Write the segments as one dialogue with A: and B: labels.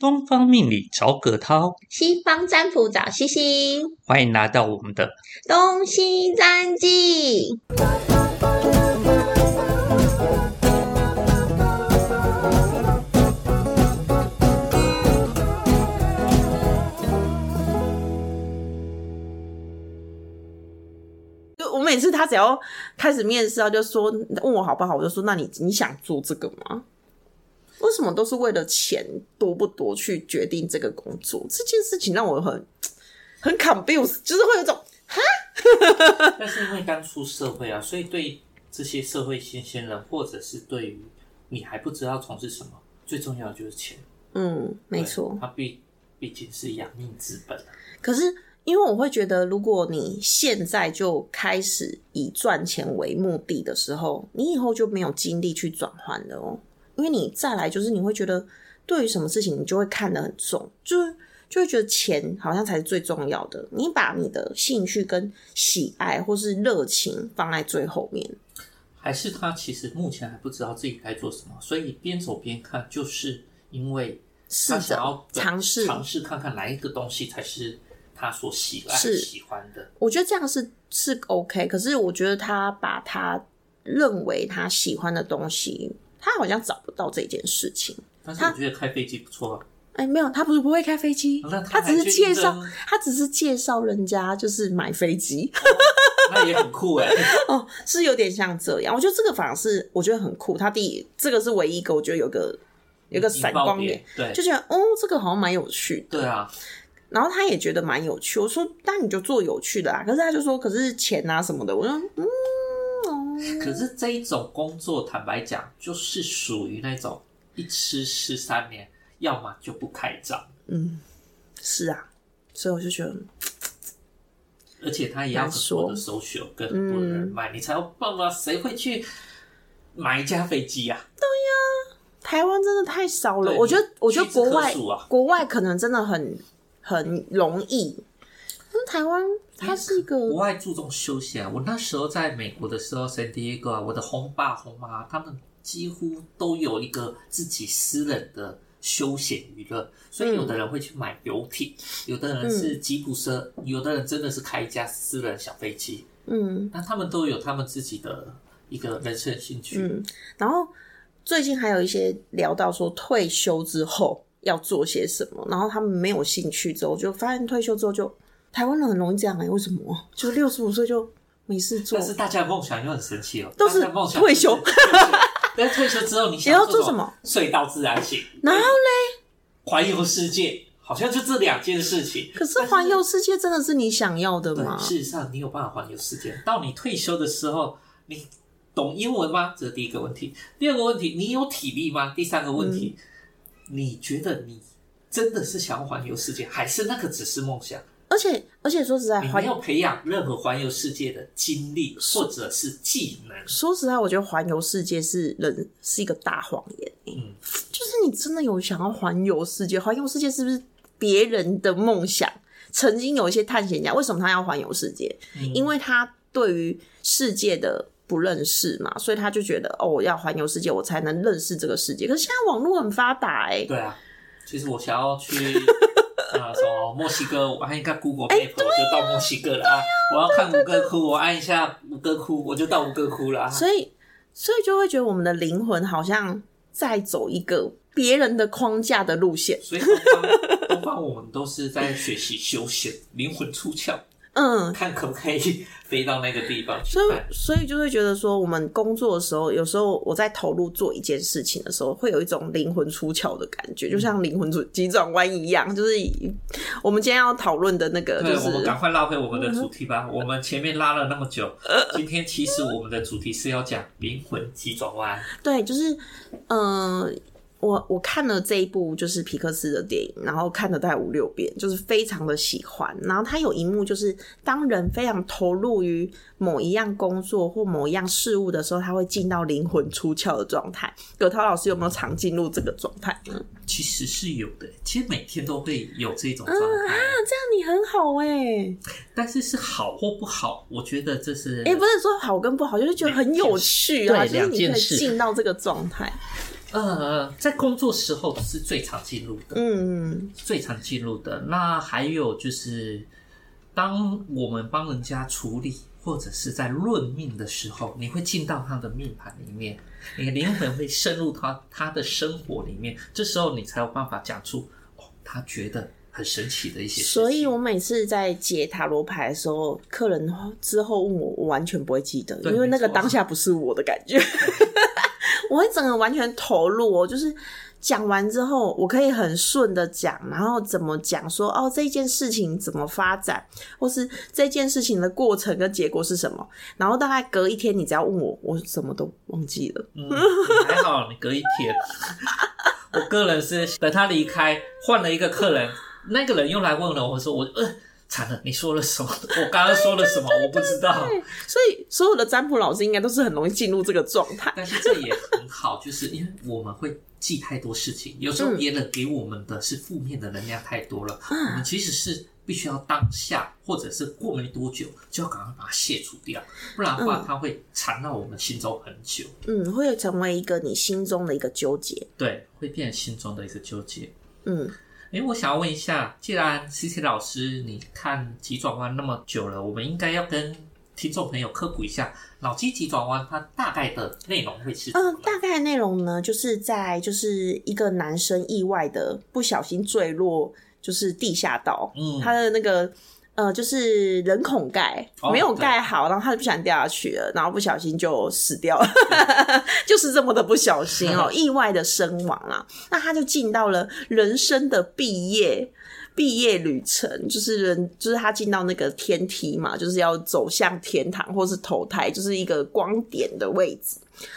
A: 东方命理找葛涛，
B: 西方占卜找西西，
A: 欢迎来到我们的
B: 东西占记。
C: 就我每次他只要开始面试，他就说问我好不好，我就说那你你想做这个吗？为什么都是为了钱多不多去决定这个工作？这件事情让我很很 confused，就是会有种哈
A: 但是因为刚出社会啊，所以对这些社会新鲜人，或者是对于你还不知道从事什么，最重要的就是钱。
C: 嗯，没错。
A: 它毕毕竟是养命之本啊。
C: 可是因为我会觉得，如果你现在就开始以赚钱为目的的时候，你以后就没有精力去转换了哦。因为你再来就是你会觉得，对于什么事情你就会看得很重，就是就会觉得钱好像才是最重要的。你把你的兴趣跟喜爱或是热情放在最后面。
A: 还是他其实目前还不知道自己该做什么，所以边走边看，就是因为他想要
C: 尝试
A: 尝试看看哪一个东西才是他所喜爱
C: 是
A: 喜欢的。
C: 我觉得这样是是 OK，可是我觉得他把他认为他喜欢的东西，他好像找不到这件事情。
A: 但是我觉得开飞机不错啊，
C: 哎，没有，他不是不会开飞机，
A: 那他
C: 他只是介绍，他只是介绍人家就是买飞机
A: 那也很酷哎、
C: 哦，是有点像这样。我觉得这个反而是我觉得很酷。他第一，这个是唯一一个我觉得有个有个闪光点就觉得哦，这个好像蛮有趣的。
A: 对啊，
C: 然后他也觉得蛮有趣。我说，那你就做有趣的啊。可是他就说，可是钱啊什么的。我说，嗯，哦，
A: 可是这一种工作，坦白讲，就是属于那种一吃吃三年，要么就不开张，嗯
C: 是啊。所以我就觉得，
A: 而且他也要很多的 social 跟很多的人脉，你才有办法。谁会去买一架飞机啊？
C: 台湾真的太少了。我觉得，我觉得国外国外可能真的很很容易，但是台湾它是一个
A: 国外注重休闲啊。我那时候在美国的时候，San Diego 啊，我的红爸红妈他们几乎都有一个自己私人的休闲娱乐，所以有的人会去买游艇，有的人是吉普车，有的人真的是开一架私人小飞机。
C: 嗯
A: 那他们都有他们自己的一个人生兴趣。
C: 嗯，然后最近还有一些聊到说退休之后要做些什么，然后他们没有兴趣之后，就发现退休之后就台湾人很容易这样哎、为什么？就六十五岁就没事做
A: 但，是大家的梦想又很神奇哦，
C: 都是
A: 梦想
C: 退休。
A: 但是退休之后，你想
C: 要
A: 做
C: 做什么？
A: 睡到自然醒，
C: 然后嘞，
A: 环游世界，好像就这两件事情。
C: 可是环游世界真的是你想要的
A: 对，
C: 吗？
A: 事实上你有办法环游世界。到你退休的时候，你懂英文吗？这是第一个问题。第二个问题，你有体力吗？第三个问题，
C: 嗯
A: 你觉得你真的是想要环游世界，还是那个只是梦想？
C: 而且而且说实在，环
A: 你没有培养任何环游世界的经历或者是技能。
C: 说实在，我觉得环游世界是人是一个大谎言、
A: 嗯，
C: 就是你真的有想要环游世界？环游世界是不是别人的梦想？曾经有一些探险家，为什么他要环游世界？
A: 嗯
C: 因为他对于世界的不认识嘛，所以他就觉得哦，我要环游世界，我才能认识这个世界。可是现在网络很发达哎、
A: 对啊，其实我想要去 呃什么墨西哥，我按一个 Google Map、我就到墨西哥了啊。我要看五哥窟，我按一下五哥窟，我就到五哥窟了啊。
C: 所以所以就会觉得我们的灵魂好像在走一个别人的框架的路线。
A: 所以东方东方我们都是在学习修仙，灵魂出窍，
C: 嗯，
A: 看可不可以飞到那个地方去
C: 所以。，所以就会觉得说，我们工作的时候，有时候我在投入做一件事情的时候，会有一种灵魂出窍的感觉，就像灵魂出急转弯一样。就是我们今天要讨论的那个，
A: 对，
C: 就是
A: 我们赶快拉回我们的主题吧。我们前面拉了那么久，今天其实我们的主题是要讲灵魂急转弯。
C: 对，就是嗯、呃我我看了这一部就是皮克斯的电影，然后看了大概五六遍，就是非常的喜欢。然后它有一幕就是当人非常投入于某一样工作或某一样事物的时候，他会进到灵魂出窍的状态。葛涛老师有没有常进入这个状态呢？
A: 其实是有的，其实每天都会有这种状态，啊
C: 这样你很好哎、
A: 但是是好或不好，我觉得这是
C: 哎、不是说好跟不好，就是觉得很有趣啊，
A: 对
C: 就是你可以进到这个状态。
A: 呃，在工作时候是最常进入的，
C: 嗯
A: 最常进入的。那还有就是，当我们帮人家处理或者是在论命的时候，你会进到他的命盘里面，你的灵魂会深入他他的生活里面，这时候你才有办法讲出哦，他觉得很神奇的一些事情。
C: 所以我每次在解塔罗牌的时候，客人之后问我，我完全不会记得，因为那个当下不是我的感觉，我会整个完全投入哦，就是。讲完之后，我可以很顺的讲，然后怎么讲说哦，这件事情怎么发展，或是这件事情的过程跟结果是什么，然后大概隔一天，你只要问我，我什么都忘记了。
A: 嗯，还好你隔一天。我个人是等他离开，换了一个客人，那个人又来问了我说我呃惨了，你说了什么？我刚刚说了什么？我不知道。
C: 所以所有的占卜老师应该都是很容易进入这个状态。
A: 但是这也很好，就是因为我们会记太多事情，有时候别人给我们的是负面的能量太多了，我们其实是必须要当下或者是过没多久就要赶快把它卸除掉，不然的话它会缠到我们心中很久，
C: 嗯，会成为一个你心中的一个纠结。
A: 对，会变成心中的一个纠结。
C: 嗯，
A: 哎，我想要问一下，既然 C C 老师你看急转弯那么久了，我们应该要跟听众朋友科普一下脑筋急转弯它大概的内容会是什么
C: 嗯，大概内容呢，就是在就是一个男生意外的不小心坠落，就是地下道，
A: 嗯
C: 他的那个。呃，就是人孔盖
A: 哦
C: 没有盖好，然后他就不想掉下去了，然后不小心就死掉了，就是这么的不小心哦，意外的身亡啊。那他就进到了人生的毕业毕业旅程，就是人，就是他进到那个天梯嘛，就是要走向天堂或是投胎，就是一个光点的位置。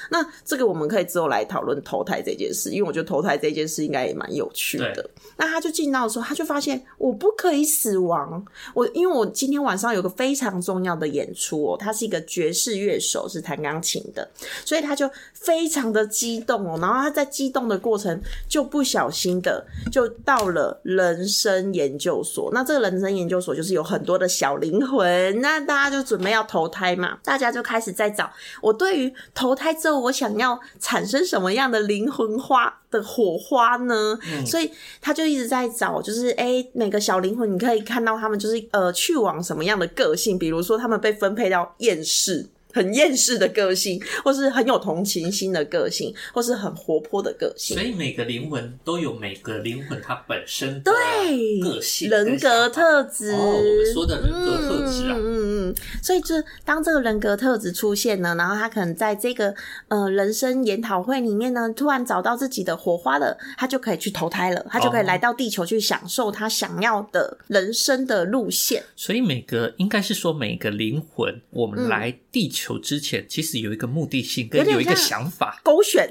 C: 那这个我们可以之后来讨论投胎这件事，因为我觉得投胎这件事应该也蛮有趣的。那他就进到的时候，他就发现我不可以死亡。我因为我今天晚上有个非常重要的演出哦，他是一个爵士乐手，是弹钢琴的，所以他就非常的激动哦。然后他在激动的过程，就不小心的就到了人生研究所。那这个人生研究所就是有很多的小灵魂，那大家就准备要投胎嘛，大家就开始在找我对于投胎之后，我想要产生什么样的灵魂花的火花呢？所以他就一直在找，就是哎、诶每个小灵魂你可以看到他们就是呃去往什么样的个性，比如说他们被分配到厌世。很厌世的个性，或是很有同情心的个性，或是很活泼的个性。
A: 所。以每个灵魂都有每个灵魂它本身的
C: 对
A: 个性、
C: 人格特质，
A: 哦我们说的人格特质啊。
C: 嗯嗯嗯，所以就当这个人格特质出现呢，然后他可能在这个呃人生研讨会里面呢，突然找到自己的火花了，他就可以去投胎了，他就可以
A: 哦。
C: 来到地球去享受他想要的人生的路线。
A: 所以每个应该是说每个灵魂，我们
C: 嗯。
A: 来地球之前，其实有一个目的性，跟
C: 有
A: 一个想法。
C: 勾选，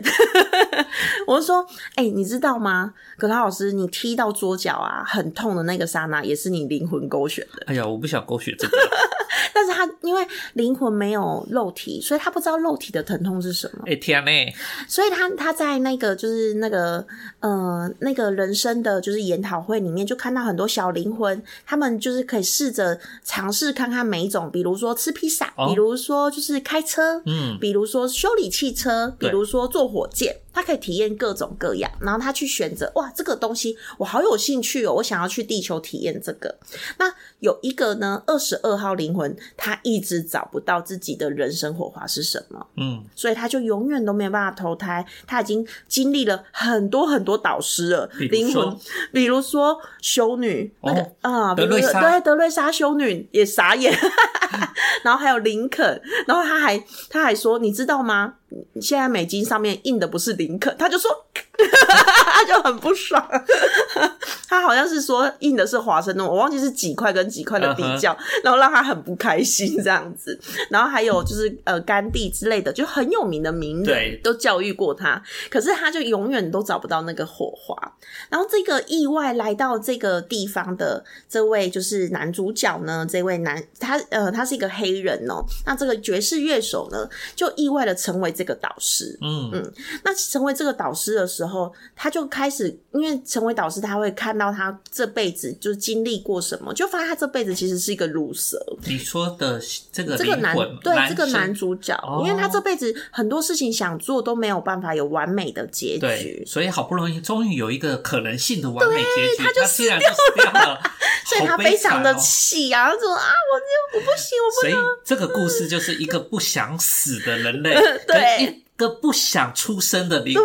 C: 我是说，哎、你知道吗？葛涛老师，你踢到桌角啊，很痛的那个刹那，也是你灵魂勾选的。
A: 哎呀，我不想勾选这个。
C: 但是他因为灵魂没有肉体，所以他不知道肉体的疼痛是什么。
A: 哎天呢，
C: 所以他他在那个就是那个呃那个人生的就是研讨会里面，就看到很多小灵魂，他们就是可以试着尝试看看每一种，比如说吃披萨，
A: 哦。
C: 比如说就是开车，
A: 嗯，
C: 比如说修理汽车，比如说坐火箭，他可以体验各种各样，然后他去选择哇这个东西我好有兴趣哦，我想要去地球体验这个。那有一个呢，二十二号灵魂，他一直找不到自己的人生火花是什么。
A: 嗯，
C: 所以他就永远都没有办法投胎。他已经经历了很多很多导师了，灵魂，比如说修女那个
A: 哦
C: 啊，对德瑞莎修女也傻眼，然后还有林肯，然后他还他还说，你知道吗？现在美金上面印的不是林肯，他就说。他就很不爽，他好像是说印的是华盛顿，我忘记是几块跟几块的比较然后让他很不开心这样子。然后还有就是呃甘地之类的，就很有名的名人
A: 对
C: 都教育过他，可是他就永远都找不到那个火花。然后这个意外来到这个地方的这位就是男主角呢，这位男他呃他是一个黑人哦，那这个爵士乐手呢就意外的成为这个导师。
A: 嗯嗯，
C: 那成为这个导师的时时候，他就开始，因为成为导师，他会看到他这辈子就是经历过什么，就发现他这辈子其实是一个乳蛇。
A: 你说的这个
C: 这个男对这个男主角，
A: 哦
C: 因为他这辈子很多事情想做都没有办法有完美的结
A: 对
C: 局，，
A: 所以好不容易终于有一个可能性的完美结局，
C: 他就
A: 死掉了，
C: 所以他非常的气啊，他说啊，我就我不行，我不
A: 所以这个故事就是一个不想死的人类，
C: 对
A: 跟一个不想出生的灵魂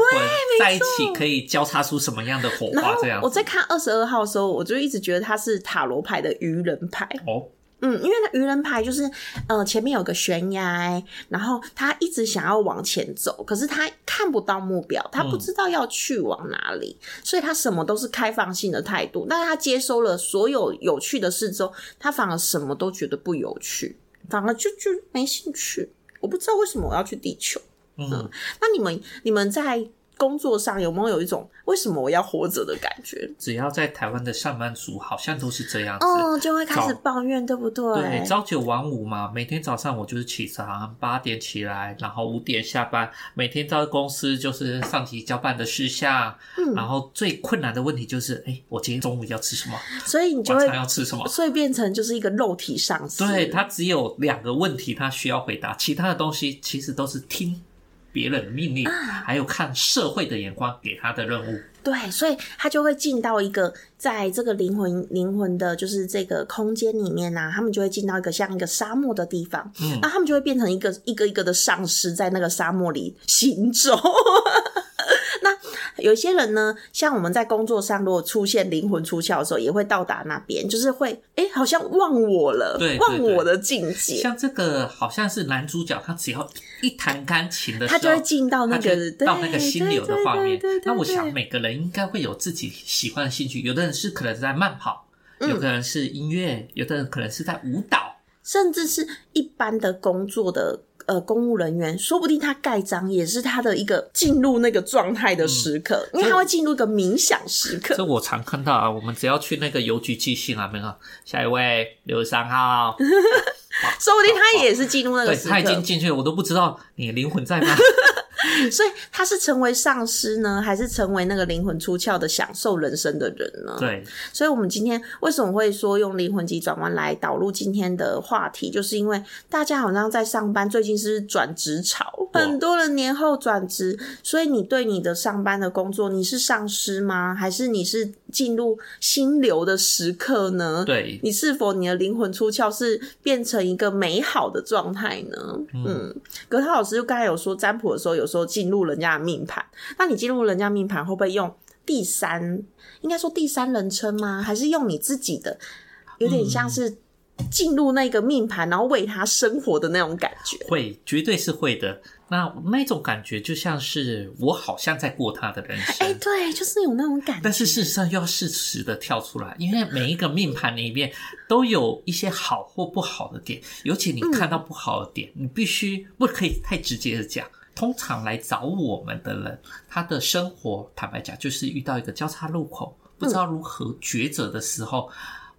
A: 在一起，可以交叉出什么样的火花？这样
C: 我在看二十二号的时候，我就一直觉得他是塔罗牌的愚人牌。
A: 哦，
C: 嗯，因为他愚人牌就是，呃，前面有个悬崖，然后他一直想要往前走，可是他看不到目标，他不知道要去往哪里，所以他什么都是开放性的态度。但是他接收了所有有趣的事之后，他反而什么都觉得不有趣，反而就就没兴趣。我不知道为什么我要去地球。
A: 嗯，
C: 那你们你们在工作上有没有有一种为什么我要活着的感觉？
A: 只要在台湾的上班族好像都是这样子。
C: 哦，就会开始抱怨，对不对？
A: 对，朝九晚五嘛，每天早上我就是起床八点起来，然后五点下班。每天到公司就是上级交办的事项，
C: 嗯
A: 然后最困难的问题就是，哎，我今天中午要吃什么？
C: 所以你就会
A: 晚餐要吃什么？
C: 所以变成就是一个肉体上司。
A: 对他只有两个问题，他需要回答，其他的东西其实都是听别人的命令，
C: 啊
A: 还有看社会的眼光给他的任务。
C: 对，所以他就会进到一个在这个灵魂灵魂的，就是这个空间里面呐、他们就会进到一个像一个沙漠的地方，
A: 嗯
C: 那他们就会变成一个一个一个的丧尸在那个沙漠里行走。那有一些人呢，像我们在工作上，如果出现灵魂出窍的时候，也会到达那边，就是会哎、诶好像忘我了，
A: 对对
C: 忘我的境界，
A: 像这个好像是男主角，他只要一弹钢琴的时候，
C: 他就会进到那个
A: 到那个心流的画面。那我想每个人应该会有自己喜欢的兴趣，有的人是可能在慢跑，
C: 嗯
A: 有的人是音乐，有的人可能是在舞蹈。
C: 甚至是一般的工作的呃公务人员，说不定他盖章也是他的一个进入那个状态的时刻，因为他会进入一个冥想时刻。
A: 这我常看到啊，我们只要去那个邮局寄信啊，没有？下一位六十三号，
C: 说不定他也是进入那个时
A: 刻他已经，进去了，我都不知道你灵魂在吗？
C: 所以他是成为上师呢，还是成为那个灵魂出窍的享受人生的人呢？
A: 对，
C: 所以，我们今天为什么会说用灵魂急转弯来导入今天的话题，就是因为大家好像在上班，最近是转职潮，很多人年后转职，所以你对你的上班的工作，你是上司吗？还是你是进入心流的时刻呢？
A: 对
C: 你是否你的灵魂出窍是变成一个美好的状态呢？嗯，格涛老师就刚才有说占卜的时候，有时候进入人家的命盘，那你进入人家命盘会不会用第三，应该说第三人称吗？还是用你自己的，有点像是进入那个命盘，然后为他生活的那种感觉？
A: 会，绝对是会的。那那种感觉就像是我好像在过他的人生，
C: 哎、对，就是有那种感觉。
A: 但是事实上又要适时的跳出来，因为每一个命盘里面都有一些好或不好的点，尤其你看到不好的点，你必须不可以太直接的讲。通常来找我们的人，他的生活坦白讲，就是遇到一个交叉路口，不知道如何抉择的时候。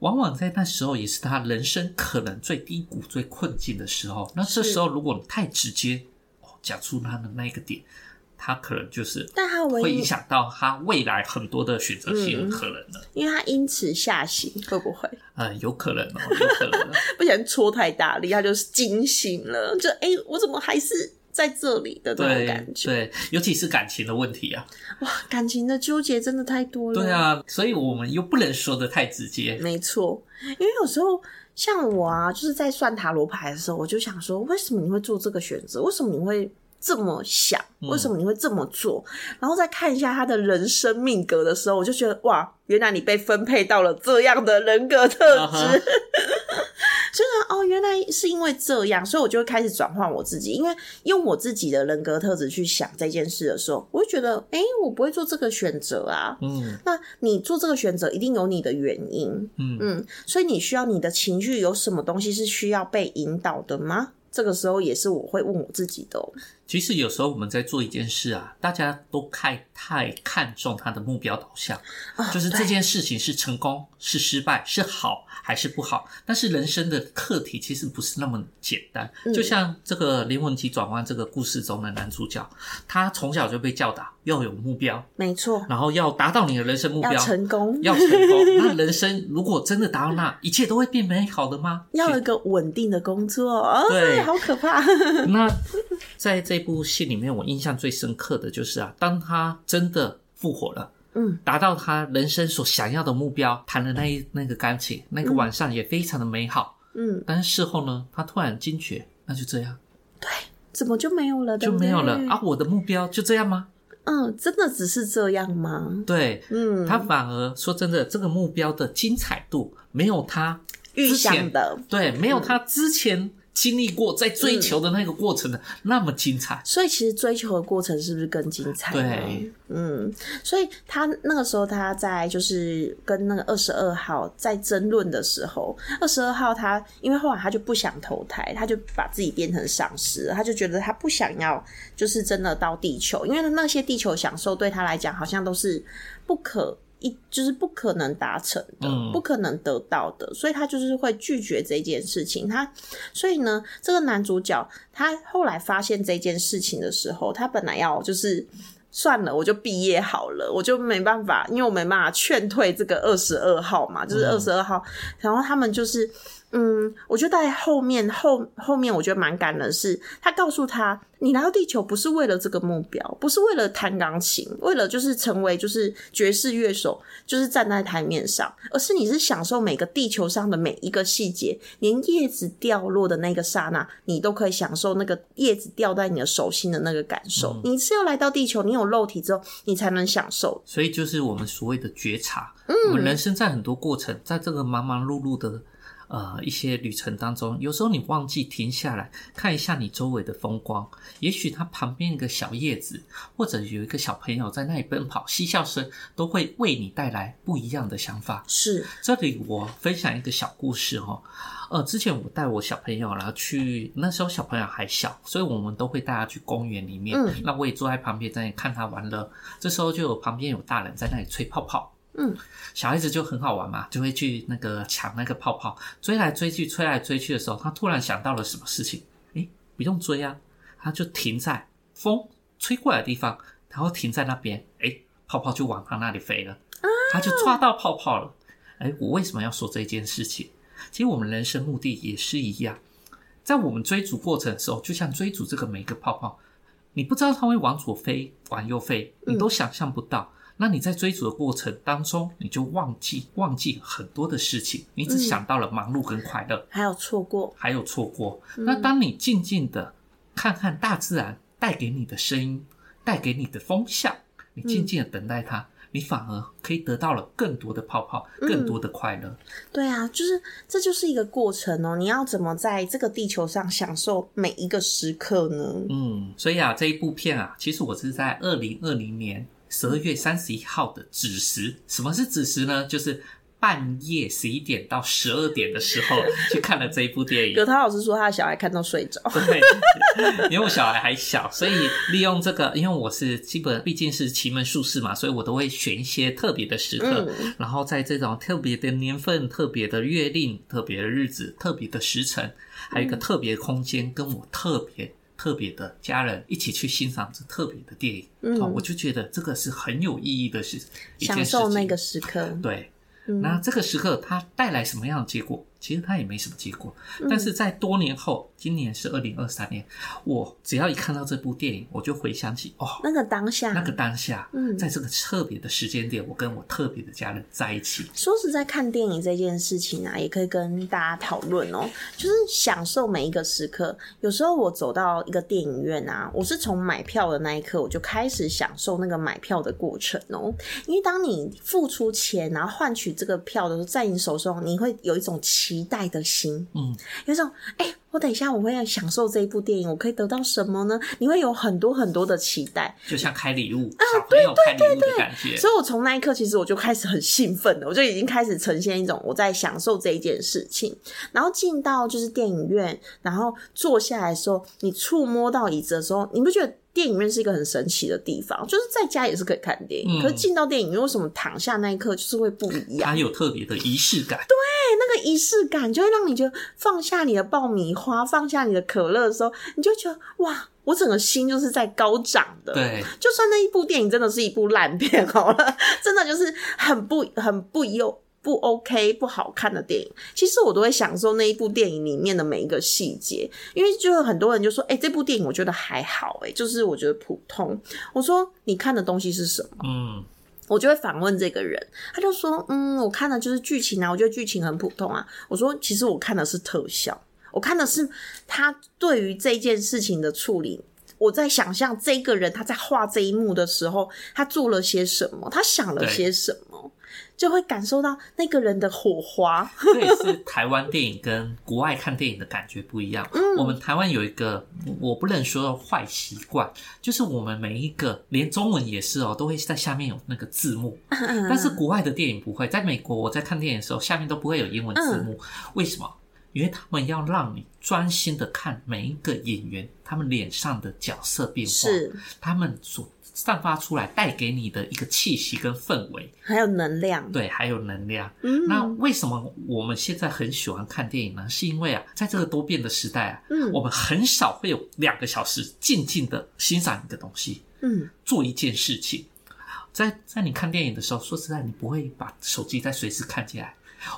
A: 往往在那时候也是他人生可能最低谷、最困境的时候。那这时候，如果你太直接哦讲出他的那一个点，他可能就是
C: 但他
A: 会影响到他未来很多的选择性可能的。
C: 因为他因此下行，会不会
A: 呃，有可能哦，有可能。
C: 不想戳太大力，他就是惊醒了？就哎、我怎么还是在这里的那种感觉？
A: 对，尤其是感情的问题啊。
C: 哇，感情的纠结真的太多了。
A: 对，啊，所以我们又不能说的太直接。
C: 没错，因为有时候像我啊，就是在算塔罗牌的时候，我就想说，为什么你会做这个选择？为什么你会这么想？
A: 嗯
C: 为什么你会这么做？然后再看一下他的人生命格的时候，我就觉得哇，原来你被分配到了这样的人格特质。
A: 啊哈
C: 真的 哦，原来是因为这样，所以我就会开始转换我自己，因为用我自己的人格特质去想这件事的时候，我会觉得，哎、我不会做这个选择啊。
A: 嗯
C: 那你做这个选择一定有你的原因，
A: 嗯
C: 嗯，所以你需要你的情绪有什么东西是需要被引导的吗？这个时候也是我会问我自己的、哦。
A: 其实有时候我们在做一件事啊，大家都太太看重它的目标导向，就是这件事情是成功是失败，是好还是不好。但是人生的课题其实不是那么简单。就像这个灵魂体转弯这个故事中的男主角，他从小就被教导要有目标，
C: 没错，
A: 然后要达到你的人生目标，
C: 要成功，
A: 要成功。那人生如果真的达到那，一切都会变美好的吗？
C: 要有一个稳定的工作，哦、
A: 对
C: 好可怕。
A: 那在这部戏里面，我印象最深刻的就是啊，当他真的复活了，
C: 嗯，
A: 达到他人生所想要的目标，弹的那一那个钢琴，那个晚上也非常的美好，
C: 嗯，
A: 但是事后呢，他突然惊觉，那就这样，
C: 对，怎么就没有了？
A: 就没有了啊！我的目标就这样吗？
C: 嗯，真的只是这样吗？
A: 对，
C: 嗯，
A: 他反而说真的，这个目标的精彩度没有他
C: 预想的，
A: 对，没有他之前经历过在追求的那个过程的那么精彩。
C: 所以其实追求的过程是不是更精彩？
A: 对，
C: 嗯，所以他那个时候他在就是跟那个二十二号在争论的时候，二十二号他因为后来他就不想投胎，他就把自己变成丧尸，他就觉得他不想要就是真的到地球，因为那些地球享受对他来讲好像都是不可。一就是不可能达成的，
A: 嗯
C: 不可能得到的，所以他就是会拒绝这件事情。他所以呢，这个男主角他后来发现这件事情的时候，他本来要就是算了，我就毕业好了，我就没办法，因为我没办法劝退这个二十二号嘛，就是二十二号。然后他们就是，嗯，我觉得在后面后后面，我觉得蛮感人是，他告诉他，你来到地球不是为了这个目标，不是为了弹钢琴，为了就是成为就是爵士乐手，就是站在台面上，而是你是享受每个地球上的每一个细节，连叶子掉落的那个刹那，你都可以享受那个叶子掉在你的手心的那个感受。你是要来到地球，你有肉体之后，你才能享受。
A: 所以就是我们所谓的觉察。
C: 嗯
A: 我们人生在很多过程，在这个忙忙碌碌的呃一些旅程当中，有时候你忘记停下来看一下你周围的风光。也许它旁边一个小叶子，或者有一个小朋友在那里奔跑，嬉笑声都会为你带来不一样的想法。
C: 是，
A: 这里我分享一个小故事哦。呃，之前我带我小朋友，然后去那时候小朋友还小，所以我们都会带他去公园里面。
C: 嗯
A: 那我也坐在旁边在那里看他玩乐。这时候就有旁边有大人在那里吹泡泡。
C: 嗯，
A: 小孩子就很好玩嘛，就会去那个抢那个泡泡，追来追去，吹来追去的时候，他突然想到了什么事情？诶，不用追啊，他就停在风吹过来的地方，然后停在那边，诶，泡泡就往他那里飞了，他就抓到泡泡了。哎，我为什么要说这件事情？其实我们人生目的也是一样，在我们追逐过程的时候，就像追逐这个每一个泡泡，你不知道它会往左飞，往右飞，你都想象不到。那你在追逐的过程当中，你就忘记忘记很多的事情，你只想到了忙碌跟快乐，
C: 还有错过，
A: 还有错过。那当你静静的看看大自然带给你的声音，带给你的风向，你静静的等待它。你反而可以得到了更多的泡泡，更多的快乐。
C: 对啊，就是这就是一个过程哦。你要怎么在这个地球上享受每一个时刻呢？
A: 嗯，所以啊，这一部片啊，其实我是在二零二零年十二月三十一号的子时。什么是子时呢？就是半夜十一点到十二点的时候去看了这一部电影。
C: 葛涛老师说他的小孩看到睡着，
A: 对，因为我小孩还小，所以利用这个，因为我是基本毕竟是奇门术士嘛，所以我都会选一些特别的时刻，
C: 嗯
A: 然后在这种特别的年份、特别的月令、特别的日子、特别的时辰，还有一个特别的空间，跟我特别。特别的家人一起去欣赏这特别的电影，
C: 嗯，
A: 我就觉得这个是很有意义的事，一件
C: 享受那个时刻。
A: 对，那这个时刻它带来什么样的结果？其实它也没什么结果，但是在多年后，今年是二零二三年，我只要一看到这部电影，我就回想起哦，
C: 那个当下，
A: 那个当下，
C: 嗯
A: 在这个特别的时间点，我跟我特别的家人在一起。
C: 说实在，看电影这件事情啊，也可以跟大家讨论哦，就是享受每一个时刻。有时候我走到一个电影院啊，我是从买票的那一刻，我就开始享受那个买票的过程哦。因为当你付出钱，然后换取这个票的时候，在你手中，你会有一种期待的心，
A: 嗯，
C: 有一种哎、我等一下我会享受这一部电影，我可以得到什么呢？你会有很多很多的期待，
A: 就像开礼物，啊，对对对对感觉。
C: 所以我从那一刻，其实我就开始很兴奋了，我就已经开始呈现一种我在享受这一件事情。然后进到就是电影院，然后坐下来的时候，你触摸到椅子的时候，你不觉得？电影院是一个很神奇的地方，就是在家也是可以看电影，可是进到电影院，为什么躺下那一刻就是会不一样？
A: 它有特别的仪式感。
C: 对，那个仪式感就会让你觉得放下你的爆米花，放下你的可乐的时候，你就觉得哇，我整个心就是在高涨的。
A: 对，
C: 就算那一部电影真的是一部烂片好了，真的就是很不很不优。不 OK 不好看的电影，其实我都会享受那一部电影里面的每一个细节，因为就是很多人就说，哎，这部电影我觉得还好，哎，就是我觉得普通。我说你看的东西是什么？嗯，我就会反问这个人，他就说，嗯，我看的就是剧情啊，我觉得剧情很普通啊。我说，其实我看的是特效，我看的是他对于这件事情的处理。我在想象这个人他在画这一幕的时候，他做了些什么，他想了些什么。就会感受到那个人的火花。
A: 这也是台湾电影跟国外看电影的感觉不一样。嗯，我们台湾有一个我不能说坏习惯，就是我们每一个连中文也是哦，都会在下面有那个字幕。但是国外的电影不会，在美国我在看电影的时候，下面都不会有英文字幕。为什么？因为他们要让你专心的看每一个演员他们脸上的角色变化，他们所。散发出来带给你的一个气息跟氛围，
C: 还有能量，
A: 对，还有能量。嗯，那为什么我们现在很喜欢看电影呢？是因为啊，在这个多变的时代啊，嗯，我们很少会有两个小时静静的欣赏一个东西，嗯，做一件事情。在在你看电影的时候，说实在，你不会把手机在随时看起来。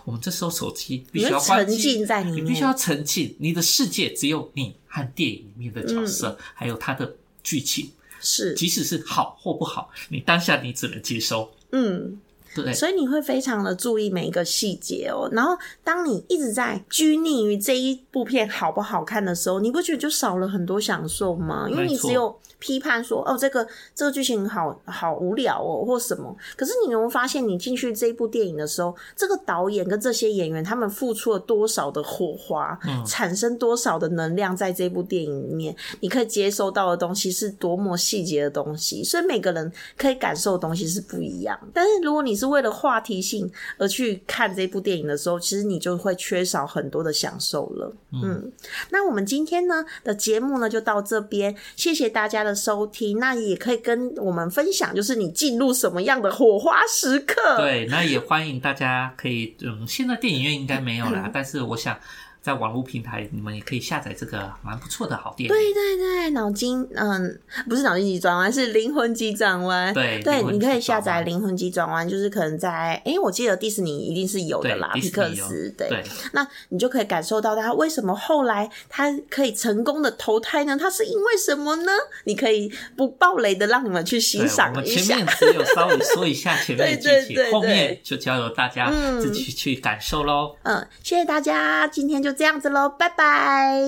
A: 我们这时候手机必须要
C: 沉浸在里面，
A: 你必须要沉浸，你的世界只有你和电影里面的角色，还有它的剧情。
C: 是，
A: 即使是好或不好，你当下你只能接收。嗯，对。
C: 所以你会非常的注意每一个细节哦。然后，当你一直在拘泥于这一部片好不好看的时候，你不觉得就少了很多享受吗？因为你只有。批判说：“哦，这个这个剧情好好无聊哦，或什么。”可是你有没有发现，你进去这一部电影的时候，这个导演跟这些演员他们付出了多少的火花，产生多少的能量在这部电影里面？你可以接收到的东西是多么细节的东西，所以每个人可以感受的东西是不一样。但是如果你是为了话题性而去看这部电影的时候，其实你就会缺少很多的享受了。嗯，那我们今天呢的节目呢就到这边，谢谢大家的。收听，那也可以跟我们分享，就是你进入什么样的火花时刻？
A: 对，那也欢迎大家可以，嗯，现在电影院应该没有了，但是我想。在网络平台，你们也可以下载这个蛮不错的好电影。
C: 对对对，脑筋嗯，不是脑筋急转弯，是灵魂急转弯。
A: 对
C: 对，你可以下载灵魂急转弯，就是可能在哎，我记得迪士尼一定是有的啦，皮克斯对。那你就可以感受到他为什么后来他可以成功的投胎呢？他是因为什么呢？你可以不暴雷的让你们去欣赏一
A: 下。前面只有稍微说一下前面的 剧情，后面就交由大家自己去感受喽。
C: 嗯，谢谢大家，今天就。就这样子喽，拜拜，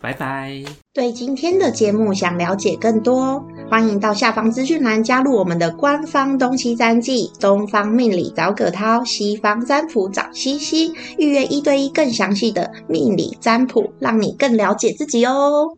A: 拜拜。
B: 对今天的节目想了解更多，欢迎到下方资讯栏加入我们的官方东西占记，东方命理找葛涛，西方占卜找西西，预约一对一更详细的命理占卜，让你更了解自己哦。